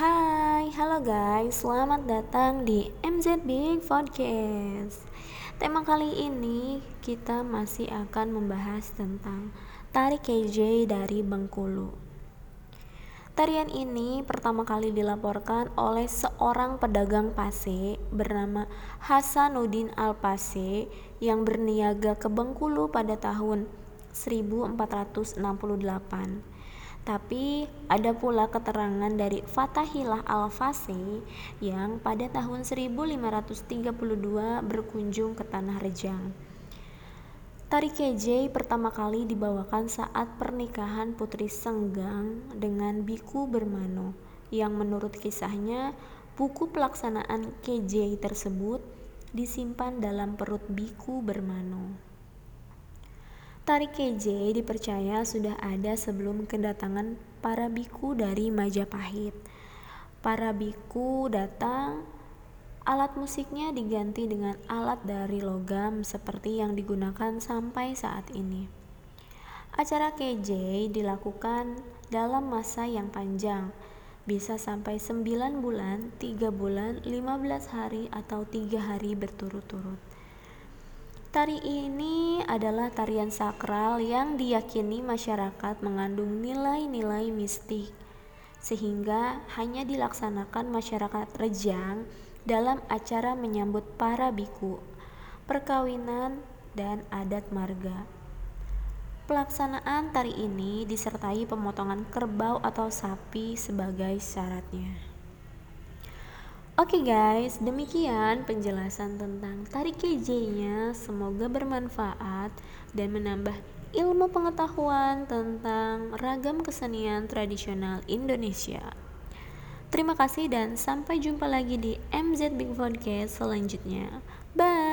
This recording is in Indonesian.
Hai, halo guys, selamat datang di MZ Big Podcast. Tema kali ini kita masih akan membahas tentang tari KJ dari Bengkulu. Tarian ini pertama kali dilaporkan oleh seorang pedagang Pase bernama Hasanuddin Al-Pase yang berniaga ke Bengkulu pada tahun 1468. Tapi ada pula keterangan dari Fatahillah Al-Fasi yang pada tahun 1532 berkunjung ke Tanah Rejang. Tari Kejei pertama kali dibawakan saat pernikahan Putri Senggang dengan Biku Bermano yang menurut kisahnya buku pelaksanaan Kejei tersebut disimpan dalam perut Biku Bermano. Tari keje dipercaya sudah ada sebelum kedatangan para biku dari Majapahit. Para biku datang, alat musiknya diganti dengan alat dari logam seperti yang digunakan sampai saat ini. Acara keje dilakukan dalam masa yang panjang, bisa sampai 9 bulan, 3 bulan, 15 hari atau 3 hari berturut-turut. Tari ini adalah tarian sakral yang diyakini masyarakat mengandung nilai-nilai mistik, sehingga hanya dilaksanakan masyarakat Rejang dalam acara menyambut para biku, perkawinan, dan adat marga. Pelaksanaan tari ini disertai pemotongan kerbau atau sapi sebagai syaratnya. Oke okay guys, demikian penjelasan tentang tarik KJ-nya. Semoga bermanfaat dan menambah ilmu pengetahuan tentang ragam kesenian tradisional Indonesia. Terima kasih dan sampai jumpa lagi di MZ Big Podcast selanjutnya. Bye.